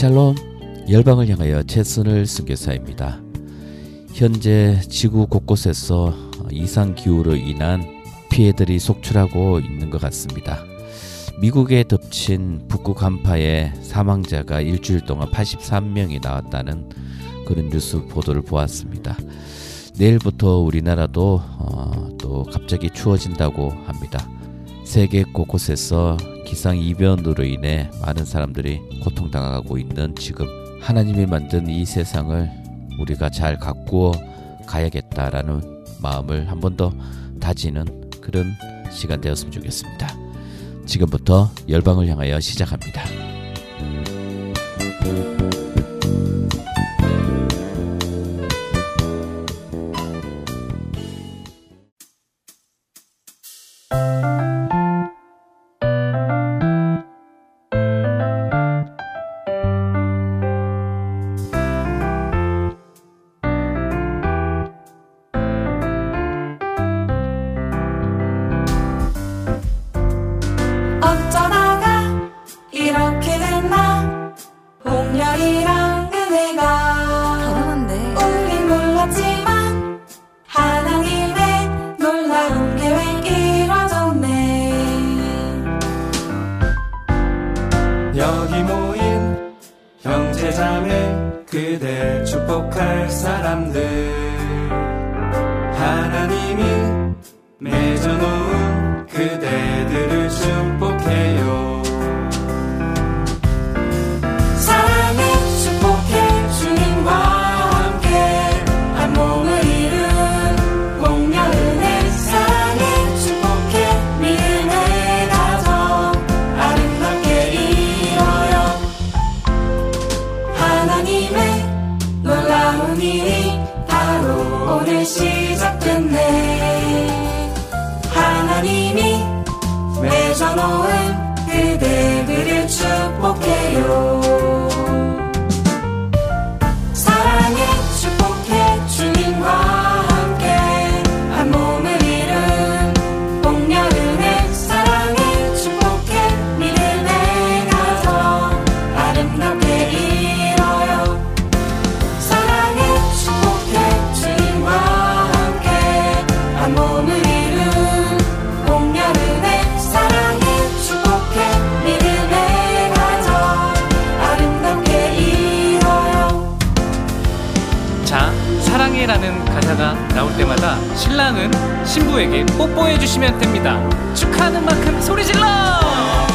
샬롬 열방을 향하여 최선을 순교사입니다. 현재 지구 곳곳에서 이상 기후로 인한 피해들이 속출하고 있는 것 같습니다. 미국에 덮친 북극 한파에 사망자가 일주일 동안 83명이 나왔다는 그런 뉴스 보도를 보았습니다. 내일부터 우리나라도 어, 또 갑자기 추워진다고 합니다. 세계 곳곳에서 기상 이변으로 인해 많은 사람들이 고통당하고 있는 지금 하나님이 만든 이 세상을 우리가 잘 가꾸어 가야겠다라는 마음을 한 번 더 다지는 그런 시간 되었으면 좋겠습니다. 지금부터 열방을 향하여 시작합니다. 신랑은 신부에게 뽀뽀해 주시면 됩니다. 축하하는 만큼 소리 질러!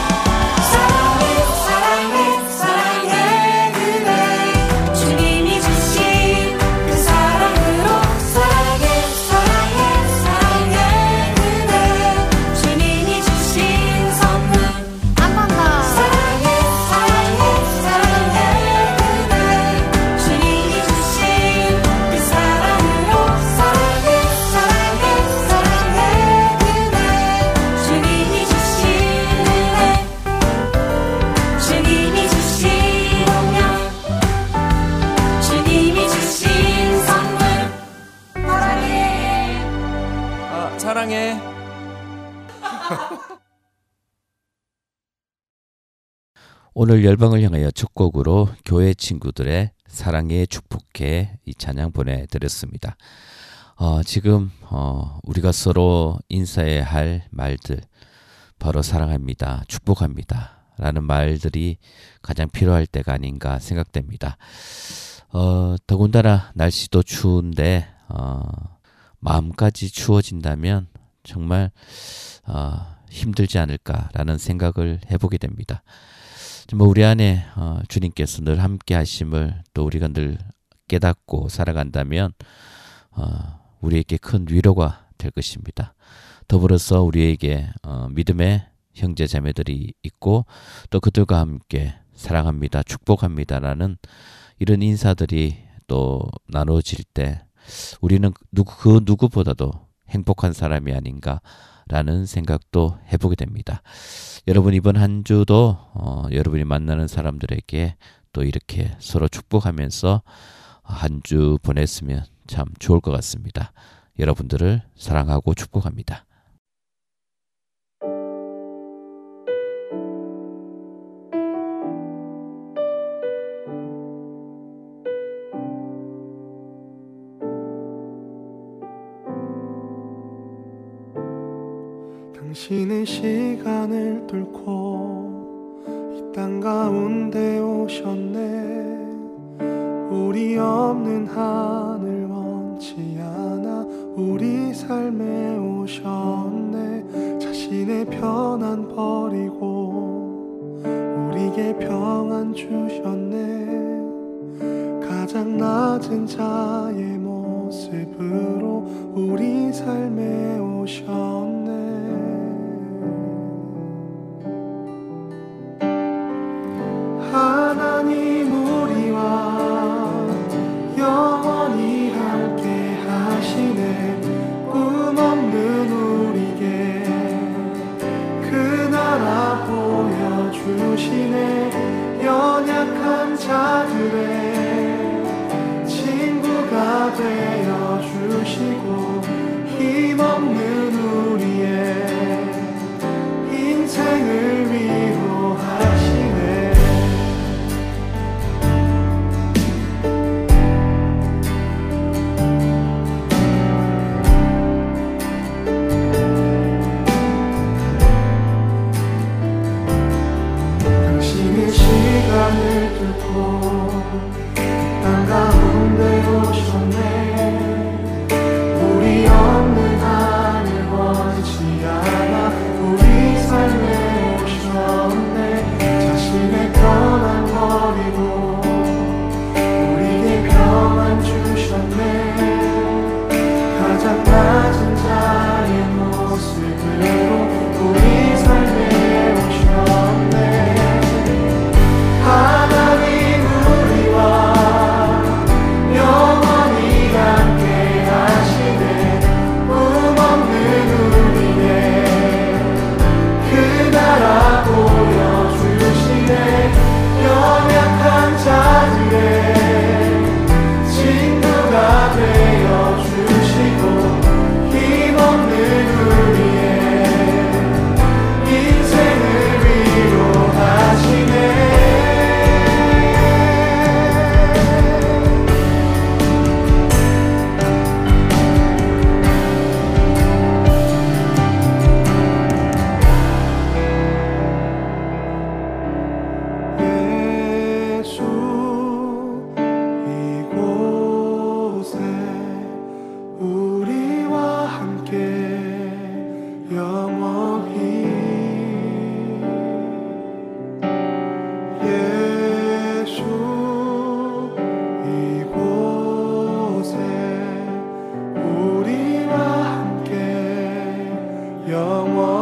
오늘 열방을 향하여 첫 곡으로 교회 친구들의 사랑에 축복해 이 찬양 보내드렸습니다. 어, 지금 어, 우리가 서로 인사해야 할 말들 바로 사랑합니다, 축복합니다 라는 말들이 가장 필요할 때가 아닌가 생각됩니다. 어, 더군다나 날씨도 추운데 어, 마음까지 추워진다면 정말 어, 힘들지 않을까라는 생각을 해보게 됩니다. 정말 우리 안에 어, 주님께서 늘 함께 하심을 또 우리가 늘 깨닫고 살아간다면 어, 우리에게 큰 위로가 될 것입니다. 더불어서 우리에게 어, 믿음의 형제 자매들이 있고 또 그들과 함께 사랑합니다, 축복합니다라는 이런 인사들이 또 나눠질 때 우리는 누구 그 누구보다도 행복한 사람이 아닌가 라는 생각도 해보게 됩니다. 여러분 이번 한 주도 어, 여러분이 만나는 사람들에게 또 이렇게 서로 축복하면서 한 주 보냈으면 참 좋을 것 같습니다. 여러분들을 사랑하고 축복합니다. 시간을 뚫고 이 땅 가운데 오셨네. 우리 없는 하늘 원치 않아 우리 삶에 오셨네. 자신의 편안 버리고 우리에게 평안 주셨네. 가장 낮은 자의 모습으로 우리 삶에 오셨네 영원.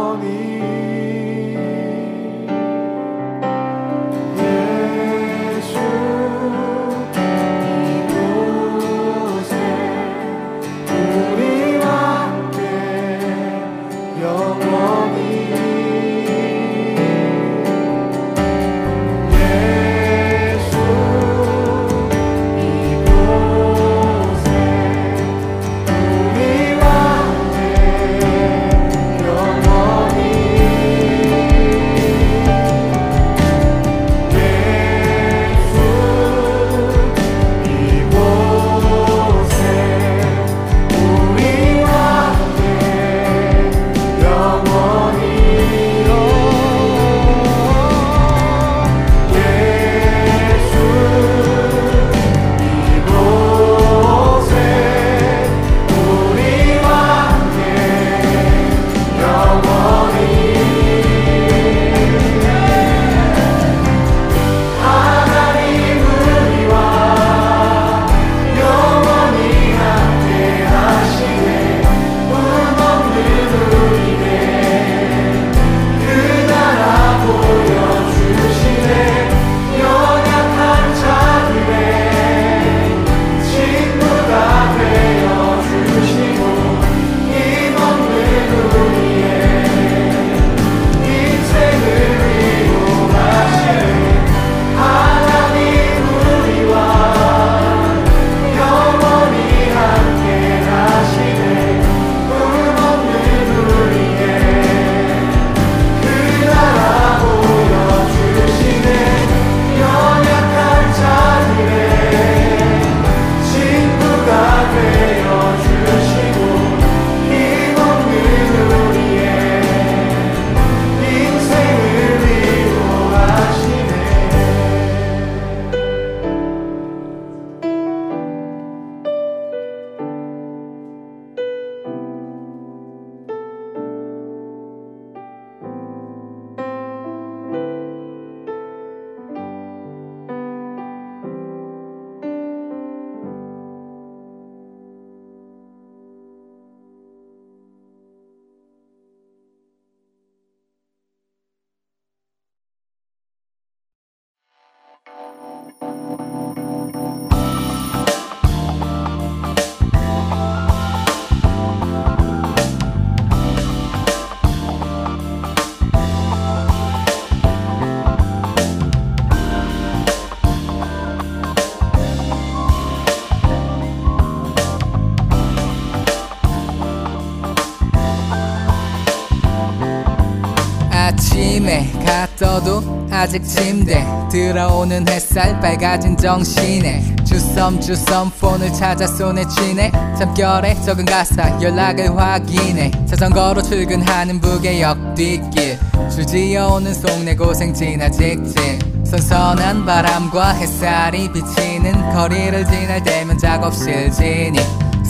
아직 침대 들어오는 햇살 밝아진 정신에. 주섬 주섬 폰을 찾아 손에 쥐네. 잠결에 적은 가사 연락을 확인해. 자전거로 출근하는 북의 옆뒷길. 줄지어오는 속내 고생 지나 직진. 선선한 바람과 햇살이 비치는 거리를 지날 때면 작업실 진입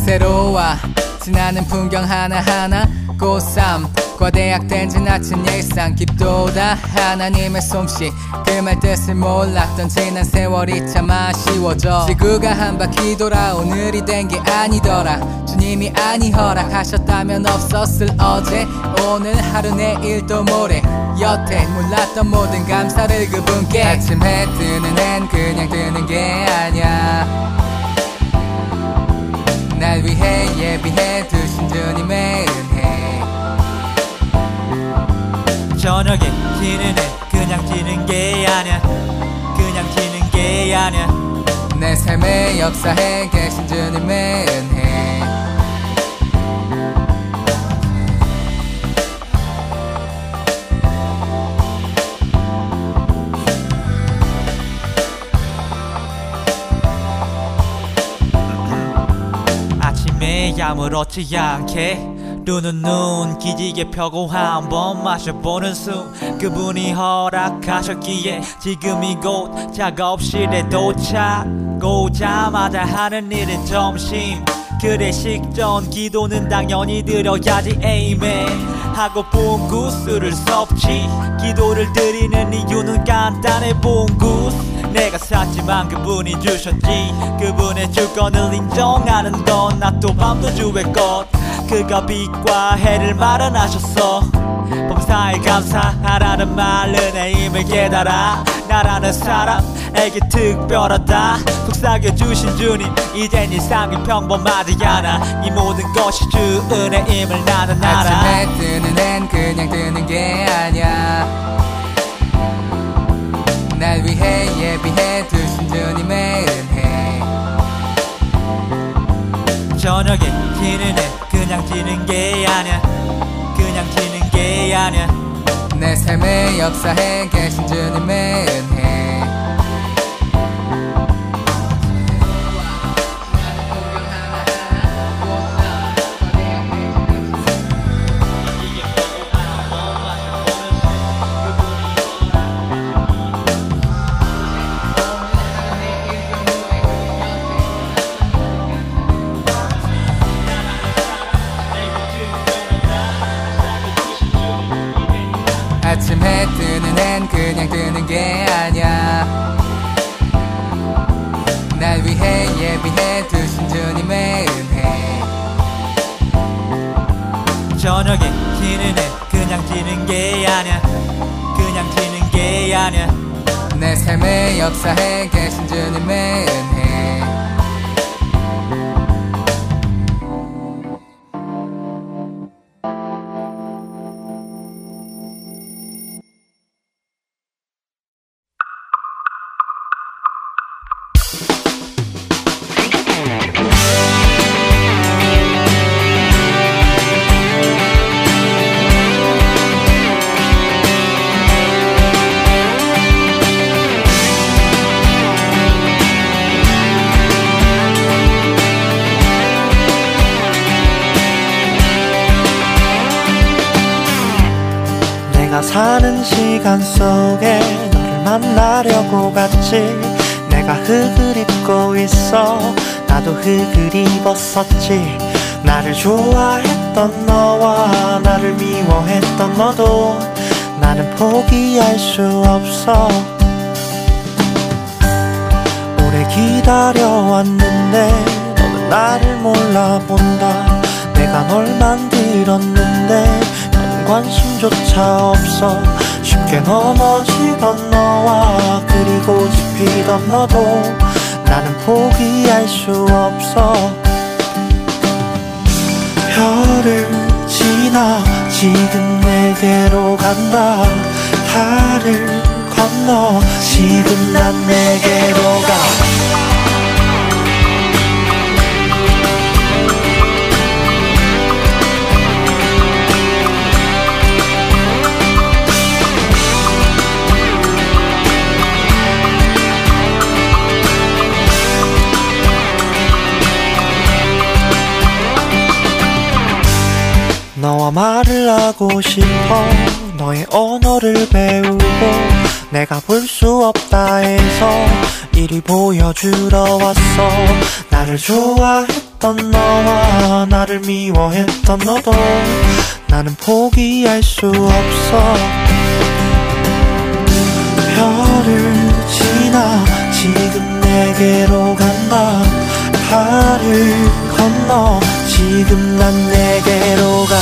새로와 지나는 풍경 하나하나 고3 과대학된 지나친 일상 깊도다 하나님의 솜씨. 그 말 뜻을 몰랐던 지난 세월이 참 아쉬워져. 지구가 한 바퀴 돌아 오늘이 된 게 아니더라. 주님이 아니 허락하셨다면 없었을 어제. 오늘 하루 내일도 모레. 여태 몰랐던 모든 감사를 그분께. 아침 해 뜨는 앤 그냥 뜨는 게 아냐 날 위해 예비해 두신 주님의 은혜 저녁에 지는 애 그냥 지는 게 아니야. 그냥 지는 게 아니야. 내 삶의 역사에 계신 주님의 은혜 아침에 아무렇지 않게 눈은 눈 기지개 펴고 한 번 마셔보는 숨 그분이 허락하셨기에 지금 이곳 작업실에 도착. 오자마자 하는 일은 점심 그래 식전 기도는 당연히 드려야지 에이맨 하고 봉구수를 섭지 기도를 드리는 이유는 간단해 봉구스. 내가 샀지만 그분이 주셨지. 그분의 주권을 인정하는 건 낮도 밤도 주의 것. 그가 빛과 해를 마련하셨어 범사에 감사하라는 말은 내 힘을 깨달아. 나라는 사람에게 특별하다. 속삭여 주신 주님 이젠 일상이 평범하지 않아. 이 모든 것이 주 은혜임을 나는 알아 아침에 뜨는 핸 그냥 뜨는 게 아냐 날 위해 예비해 두신 주님의 은혜. 저녁에 지는 애 그냥 지는 게 아니야 게 아니야. 내 삶의 역사에 계신 주님의 삶의 역사에 계신 주님의 은혜 갔지 내가 흙을 입고 있어 나도 흙을 입었었지. 나를 좋아했던 너와 나를 미워했던 너도 나는 포기할 수 없어. 오래 기다려왔는데 너는 나를 몰라본다. 내가 널 만들었는데 넌 관심조차 없어 쉽게 넘어지던 너와 그리고 집히던 너도 나는 포기할 수 없어. 별을 지나 지금 내게로 간다. 달을 건너 지금 난 내게로 가 너와 말을 하고 싶어. 너의 언어를 배우고 내가 볼 수 없다 해서 이리 보여주러 왔어. 나를 좋아했던 너와 나를 미워했던 너도 나는 포기할 수 없어. 별을 지나 지금 내게로 간다. 달을 건너 지금 난 내게로 가.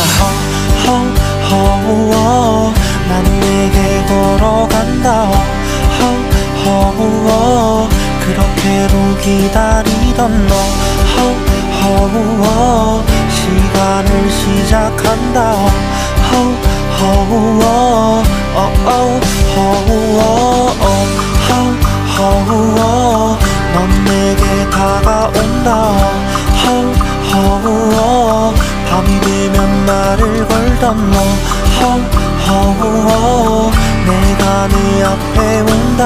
허허허 난 내게 걸어간다. 허허허 그렇게로 기다리던 너. 허허허 시간을 시작한다. 허허허 어어허허 허허허 넌 내게 다가온다. 허허 허 밤이 되면 말을 걸던 너. 허허허 내가 네 앞에 온다.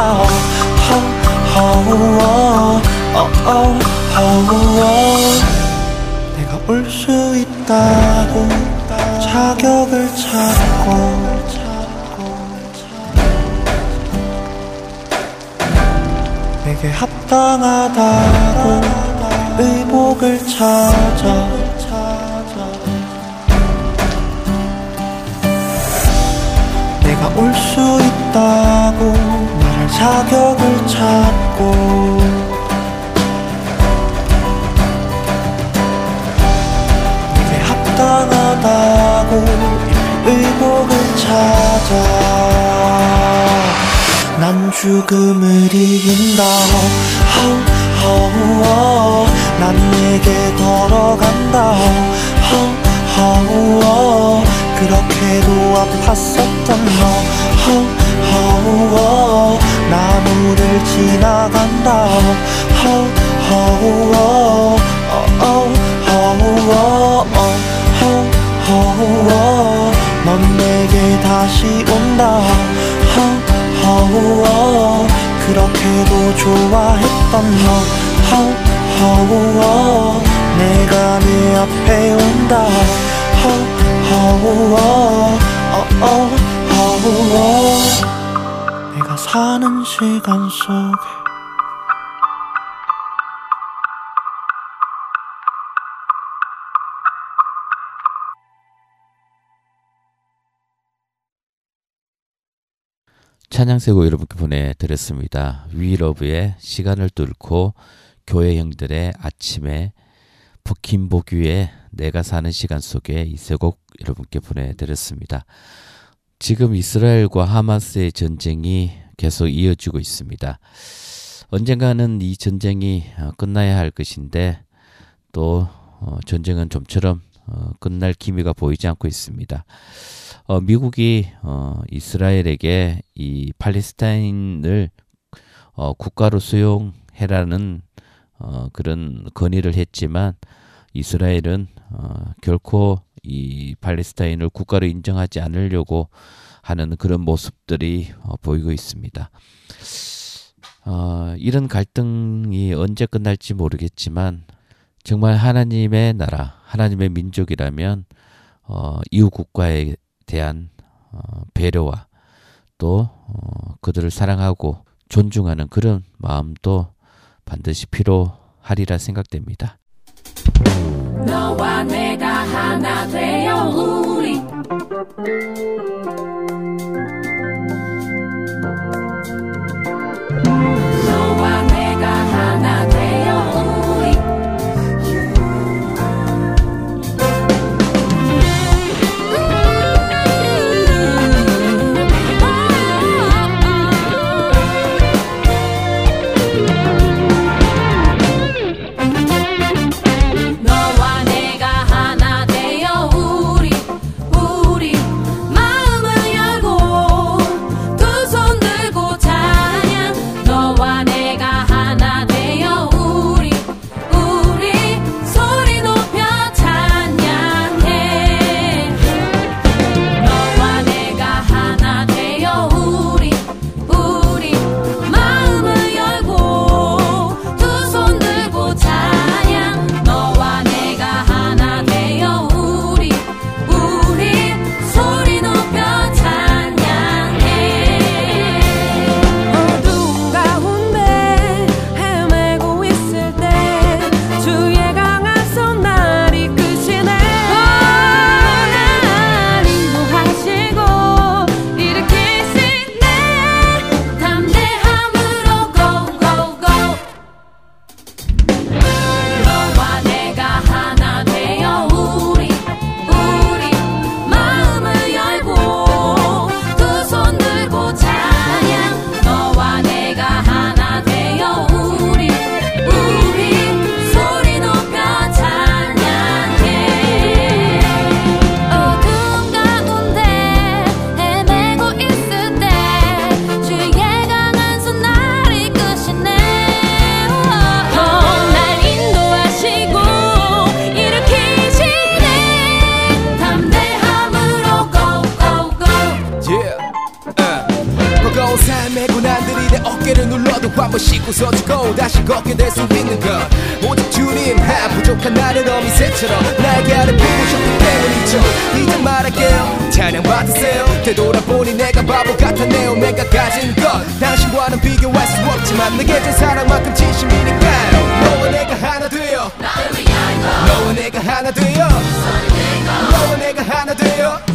허허허 어어허 내가 올 수 있다고 자격을 찾고 내게 합당하다고 의복을 찾아 내가 올 수 있다고 말할 자격을 찾고 내게 합당하다고 의복을 찾아. 난 죽음을 이긴다 허허허 난 내게 걸어간다. 허허허 그렇게도 아팠었던 너. 나무를 지나간다. 허허허 어어허허 허허허 넌 내게 다시 온다 그렇게도 좋아했던 너. 허허허 내가 네 앞에 온다. 허허허 어어허허 내가 사는 시간 속에 찬양세고 여러분께 보내드렸습니다. 위러브의 시간을 뚫고 교회 형들의 아침에 북힌복유의 내가 사는 시간 속에 이세곡 여러분께 보내드렸습니다. 지금 이스라엘과 하마스의 전쟁이 계속 이어지고 있습니다. 언젠가는 이 전쟁이 어, 끝나야 할 것인데 또 어, 전쟁은 좀처럼 어, 끝날 기미가 보이지 않고 있습니다. 어, 미국이 어, 이스라엘에게 이 팔레스타인을 어, 국가로 수용해라는 어, 그런 건의를 했지만 이스라엘은 어, 결코 이 팔레스타인을 국가로 인정하지 않으려고 하는 그런 모습들이 어, 보이고 있습니다. 어, 이런 갈등이 언제 끝날지 모르겠지만 정말 하나님의 나라, 하나님의 민족이라면 어, 이웃 국가에 대한 어, 배려와 또 어, 그들을 사랑하고 존중하는 그런 마음도 반드시 필요하리라 생각됩니다. 너와 내가 하나 되어 우리 비교할 수 없지만 내게 준 사랑만큼 진심이니까요 너와 내가 하나 되어. 나를 위한 너와 내가 하나 되어. 너와 내가 하나 되어.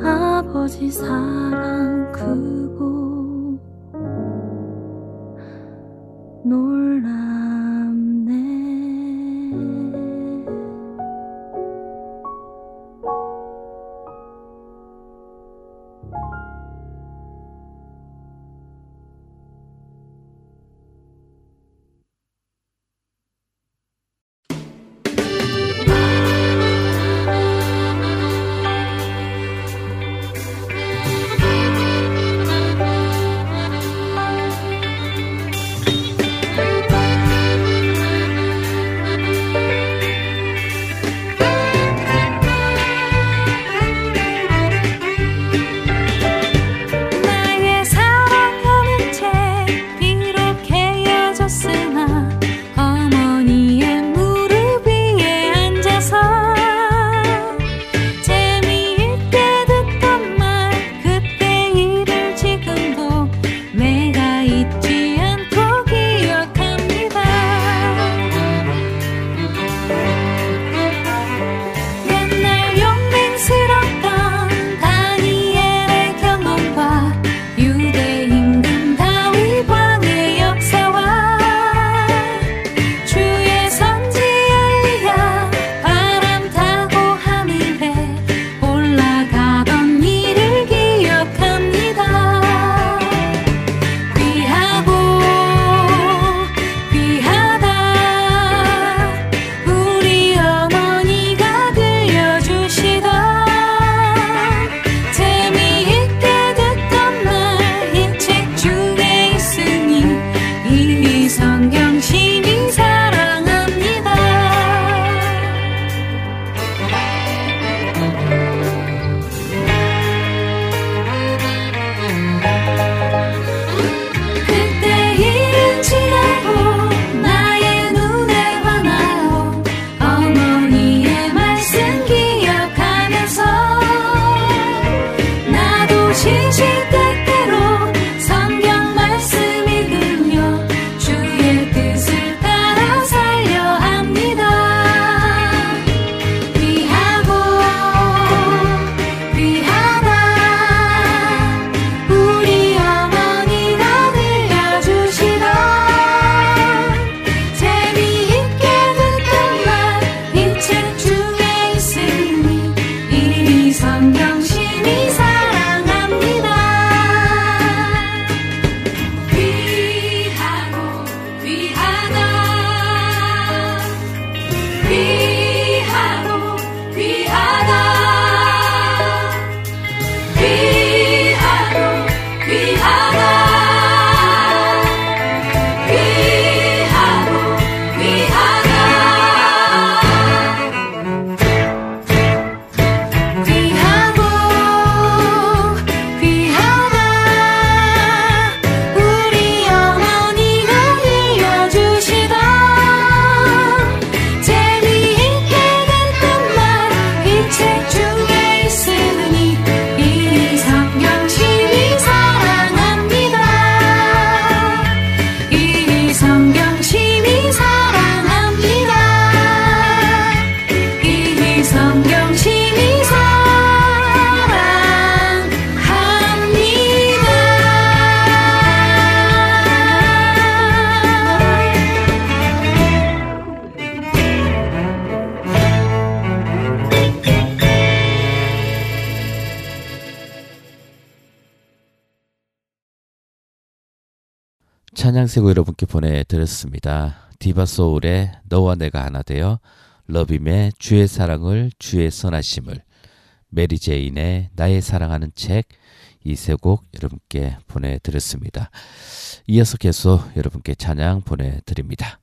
아버지 사랑 크고 찬양 세 곡 여러분께 보내드렸습니다. 디바소울의 너와 내가 하나 되어 러빔의 주의 사랑을 주의 선하심을 메리 제인의 나의 사랑하는 책 이 세 곡 여러분께 보내드렸습니다. 이어서 계속 여러분께 찬양 보내드립니다.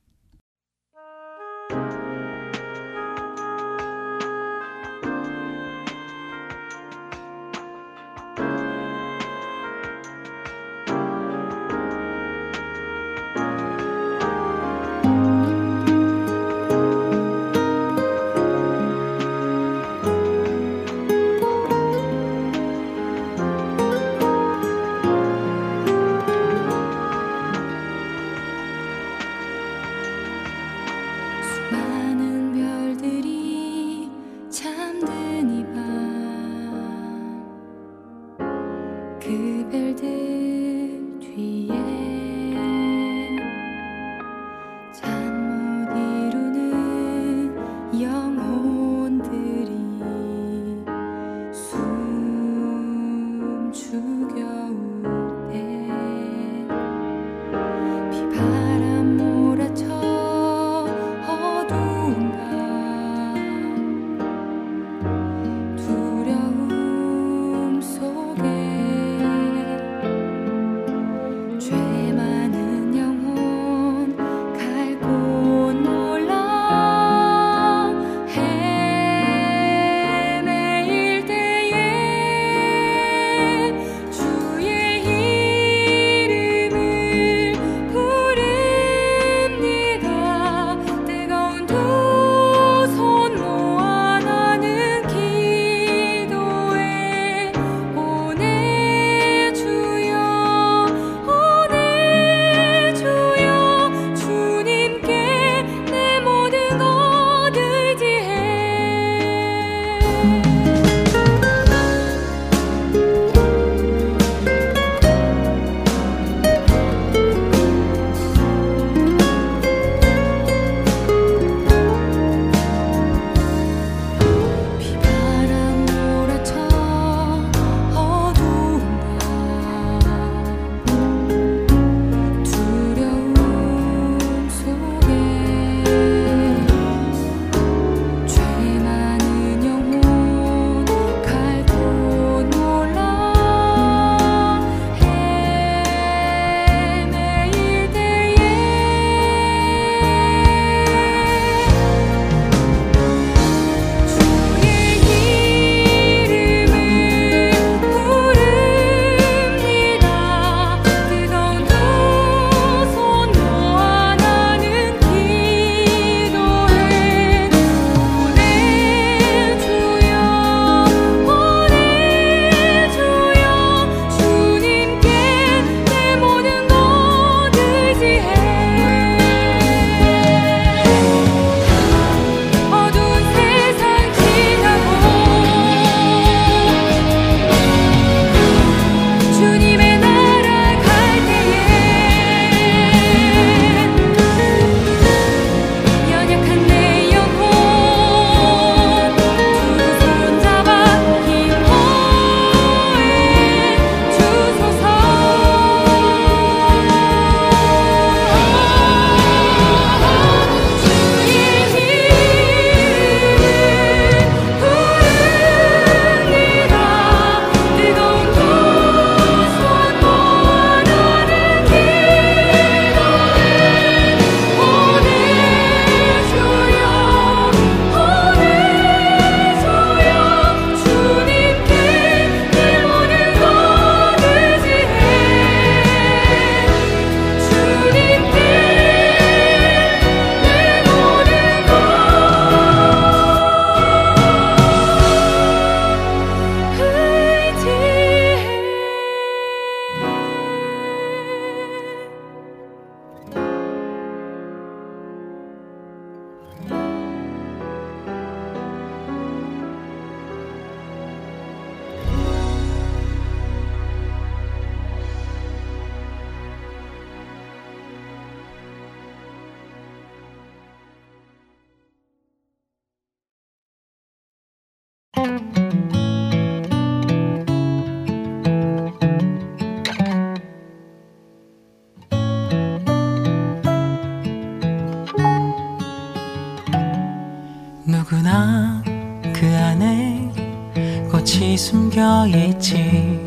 숨겨 있지.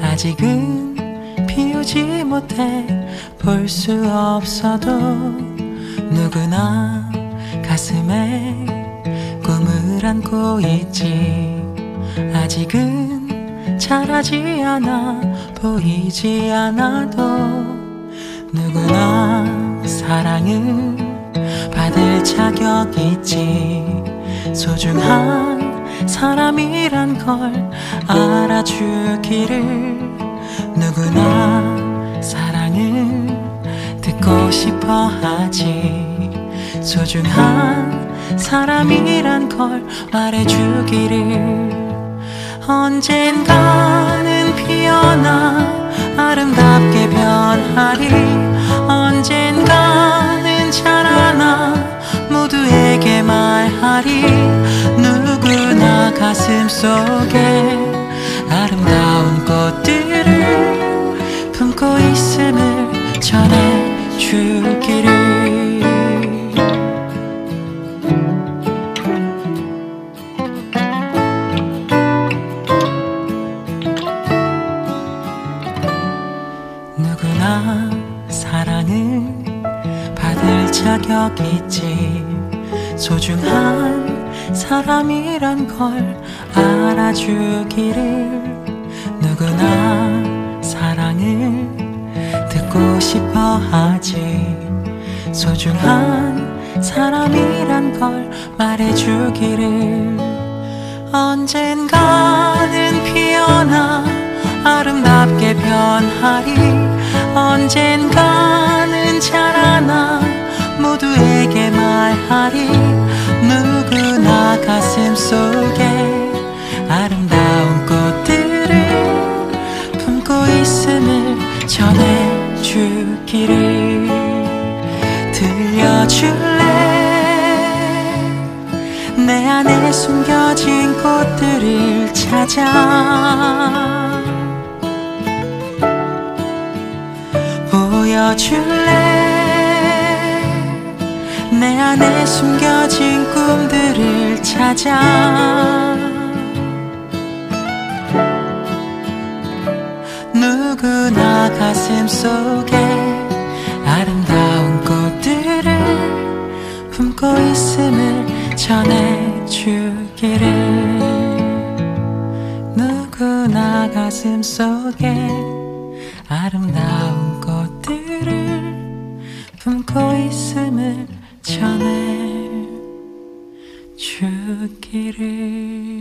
아직은 피우지 못해 볼 수 없어도 누구나 가슴에 꿈을 안고 있지. 아직은 자라지 않아 보이지 않아도 누구나 사랑을 받을 자격 있지. 소중한 사람이란 걸 알아주기를 누구나 사랑을 듣고 싶어 하지. 소중한 사람이란 걸 말해주기를 언젠가는 피어나 아름답게 변하리 언젠가는 자라나 모두에게 말하리. 누구나 가슴 속에 아름다운 꽃들을 품고 있음을 전해주기를. 누구나 사랑을 받을 자격 있지 소중한 사람이란 걸 알아주기를 누구나 사랑을 듣고 싶어 하지. 소중한 사람이란 걸 말해주기를 언젠가는 피어나 아름답게 변하리. 언젠가는 자라나 모두에게 말하리. 누구나 가슴 속에 아름다운 꽃들을 품고 있음을 전해주기를 들려줄래? 내 안에 숨겨진 꽃들을 찾아 보여줄래 내 안에 숨겨진 꿈들을 찾아. 누구나 가슴 속에 아름다운 꽃들을 품고 있음을 전해주기를. 누구나 가슴 속에 아름다운 전해주기를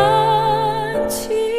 흘러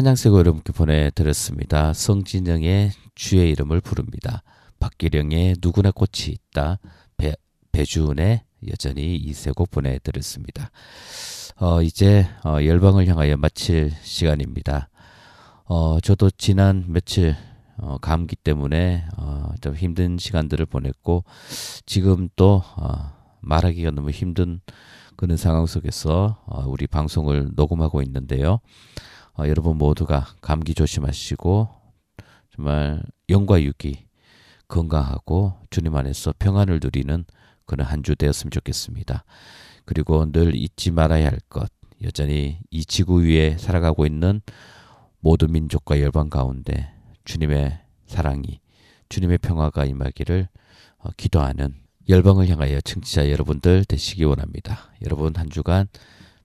찬양세고 여러분께 보내드렸습니다. 성진영의 주의 이름을 부릅니다. 박기령의 누구나 꽃이 있다. 배, 배주은의 여전히 이세곡 보내드렸습니다. 어, 이제 어, 열방을 향하여 마칠 시간입니다. 어, 저도 지난 며칠 어, 감기 때문에 어, 좀 힘든 시간들을 보냈고 지금 또 어, 말하기가 너무 힘든 그런 상황 속에서 어, 우리 방송을 녹음하고 있는데요. 어, 여러분 모두가 감기 조심하시고 정말 영과 유기 건강하고 주님 안에서 평안을 누리는 그런 한 주 되었으면 좋겠습니다. 그리고 늘 잊지 말아야 할 것 여전히 이 지구 위에 살아가고 있는 모든 민족과 열방 가운데 주님의 사랑이 주님의 평화가 임하기를 어, 기도하는 열방을 향하여 청취자 여러분들 되시기 원합니다. 여러분 한 주간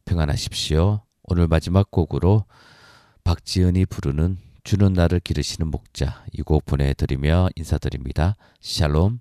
평안하십시오. 오늘 마지막 곡으로 박지은이 부르는 주는 나를 기르시는 목자 이 곡 보내드리며 인사드립니다. 샬롬.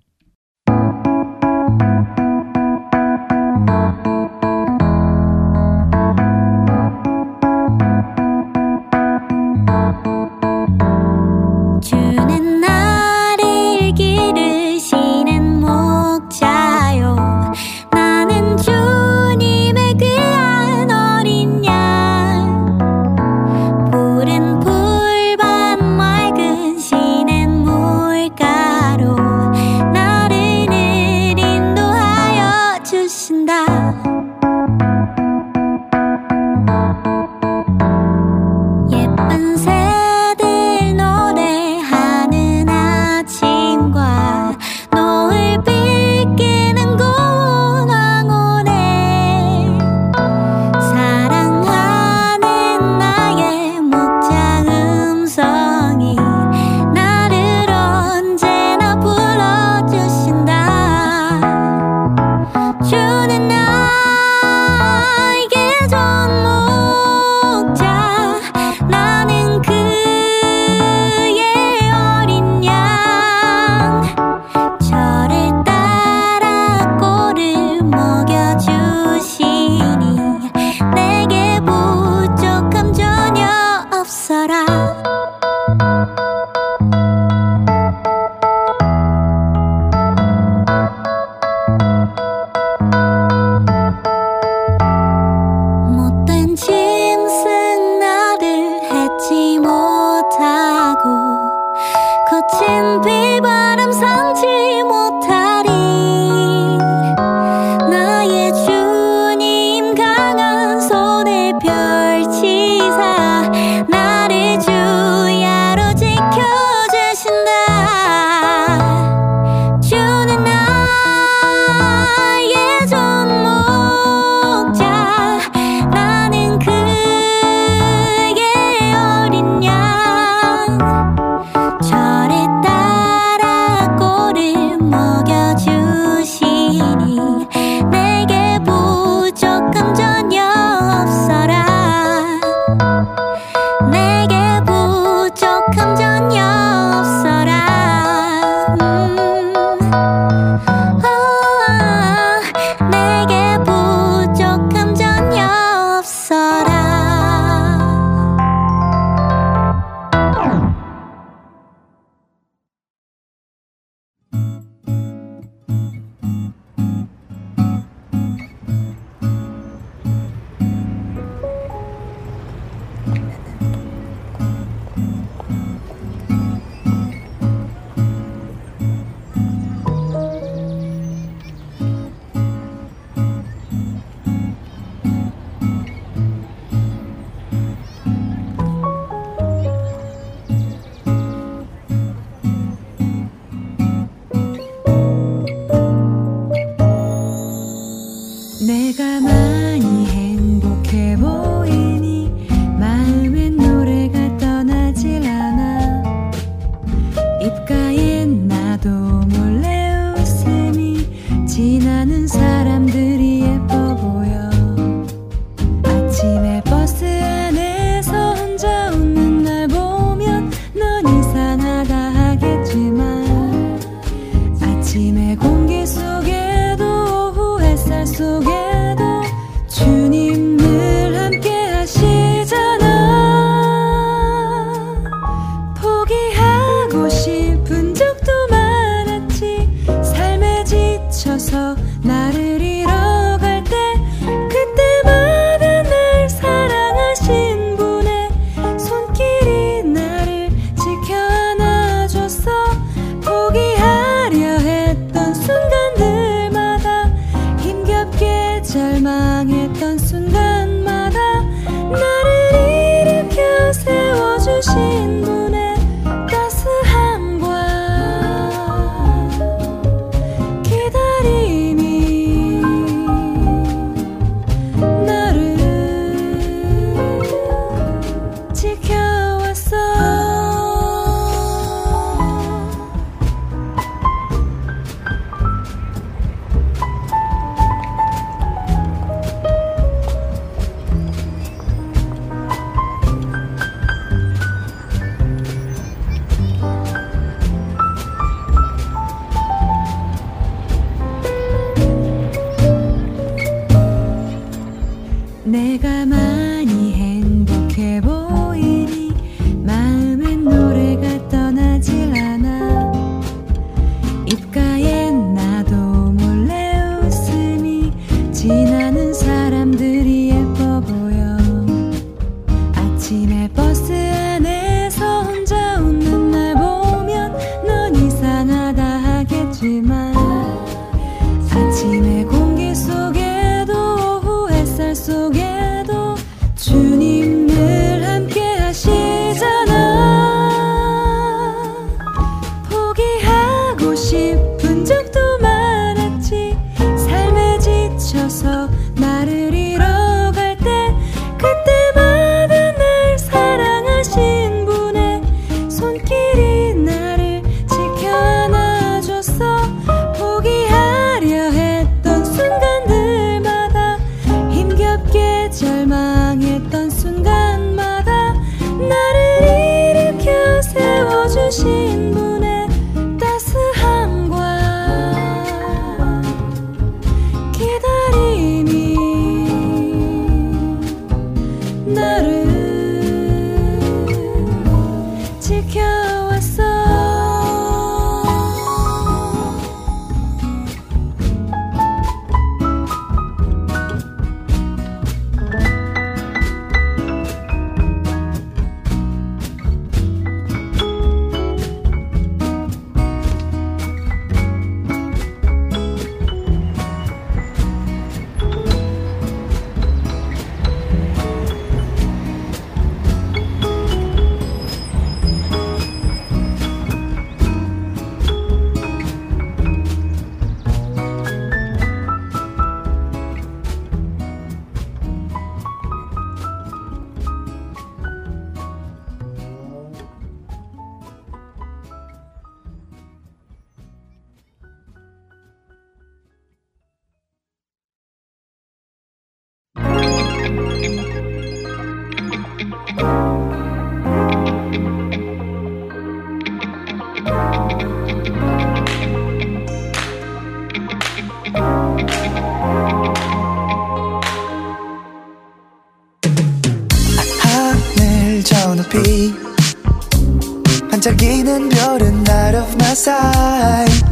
반짝이는 별은 out of my sight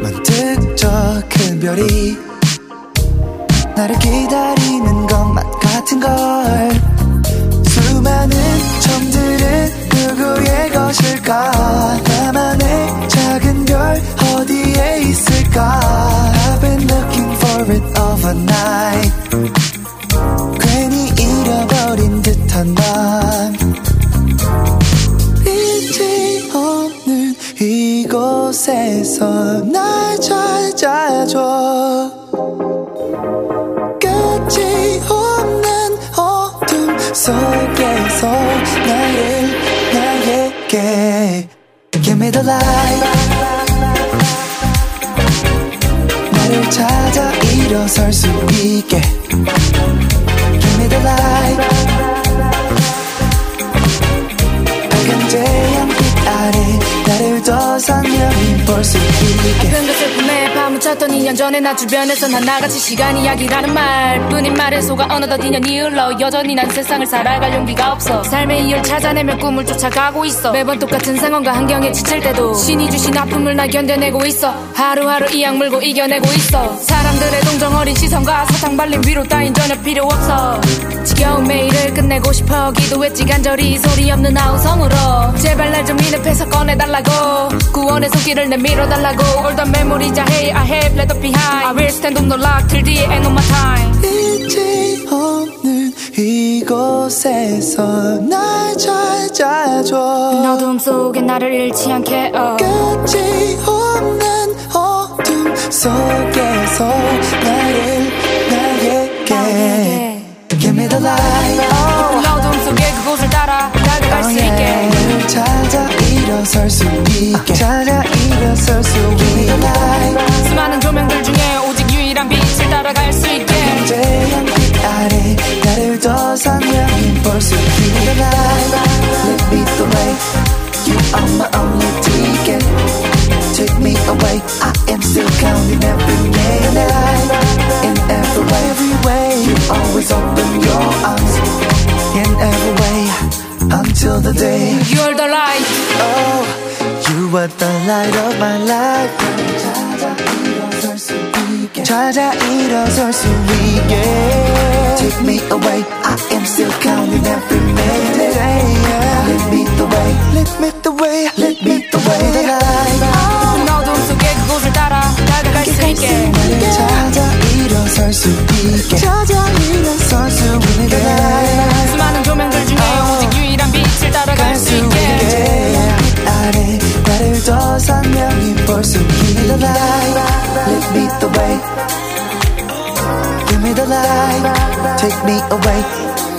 문득 저 큰 별이 나를 기다리는 것만 같은 걸. 수많은 점들은 누구의 것일까? 나만의 작은 별 어디에 있을까? I've been looking for it overnight 속에서 나를 나에게 Give me the light. 나를 찾아 일어설 수 있게 수 있게. 아픈 것을 품에 파묻혔던 2년 전에 나 주변에서 난 나같이 시간 이야기라는 말뿐인 말에 속아 어느덧 2년이 흘러 여전히 난 세상을 살아갈 용기가 없어. 삶의 이유를 찾아내며 꿈을 쫓아가고 있어. 매번 똑같은 상황과 환경에 지칠 때도 신이 주신 아픔을 나 견뎌내고 있어. 하루하루 이 악물고 이겨내고 있어. 사람 들의 동정 어린 시선과 사탕 발린 위로 따윈 전혀 필요 없어. 지겨운 매일을 끝내고 싶어. 기도했지 간절히 소리 없는 아우성으로. 제발 날좀 인앱해서 꺼내달라고. 구원의 손길을 내밀어달라고. All the memories I have left behind. I will stand up no lock till the end of my time. 빛이 없는 이곳에서 날 찾아줘. 어둠 속에 나를 잃지 않게 어. 끝이 속에서 나를 나에게 나에게. Give me the light oh, 어둠 속에 그곳을 따라 다가갈 수 oh, 있게 찾아 일어설 수 있게 찾아 일어설 수 있게 Give me the light 수많은 조명들 중에 오직 유일한 빛을 따라갈 수 있게 태양빛 아래 나를 더 선명히 볼수 있게 the light Let me the way You are my only ticket Take me away I am still counting every day and night In every way, every way You always open your arms In every way Until the day You're the light Oh You are the light of my life 찾아 일어설 수 있게 찾아 일어설 수 있게 Take me away I am still counting every minute Let me the way Let me the way Let me the way the light 있게. 찾아 일어설 수 있게. 찾아 일어설 수 있게. 수많은 조명들 중에 오직 유일한 빛을 따라갈 수 있게. 아래 나를 더 선명히 볼 수 있게. The light. Let me the way. Give me the light. Take me away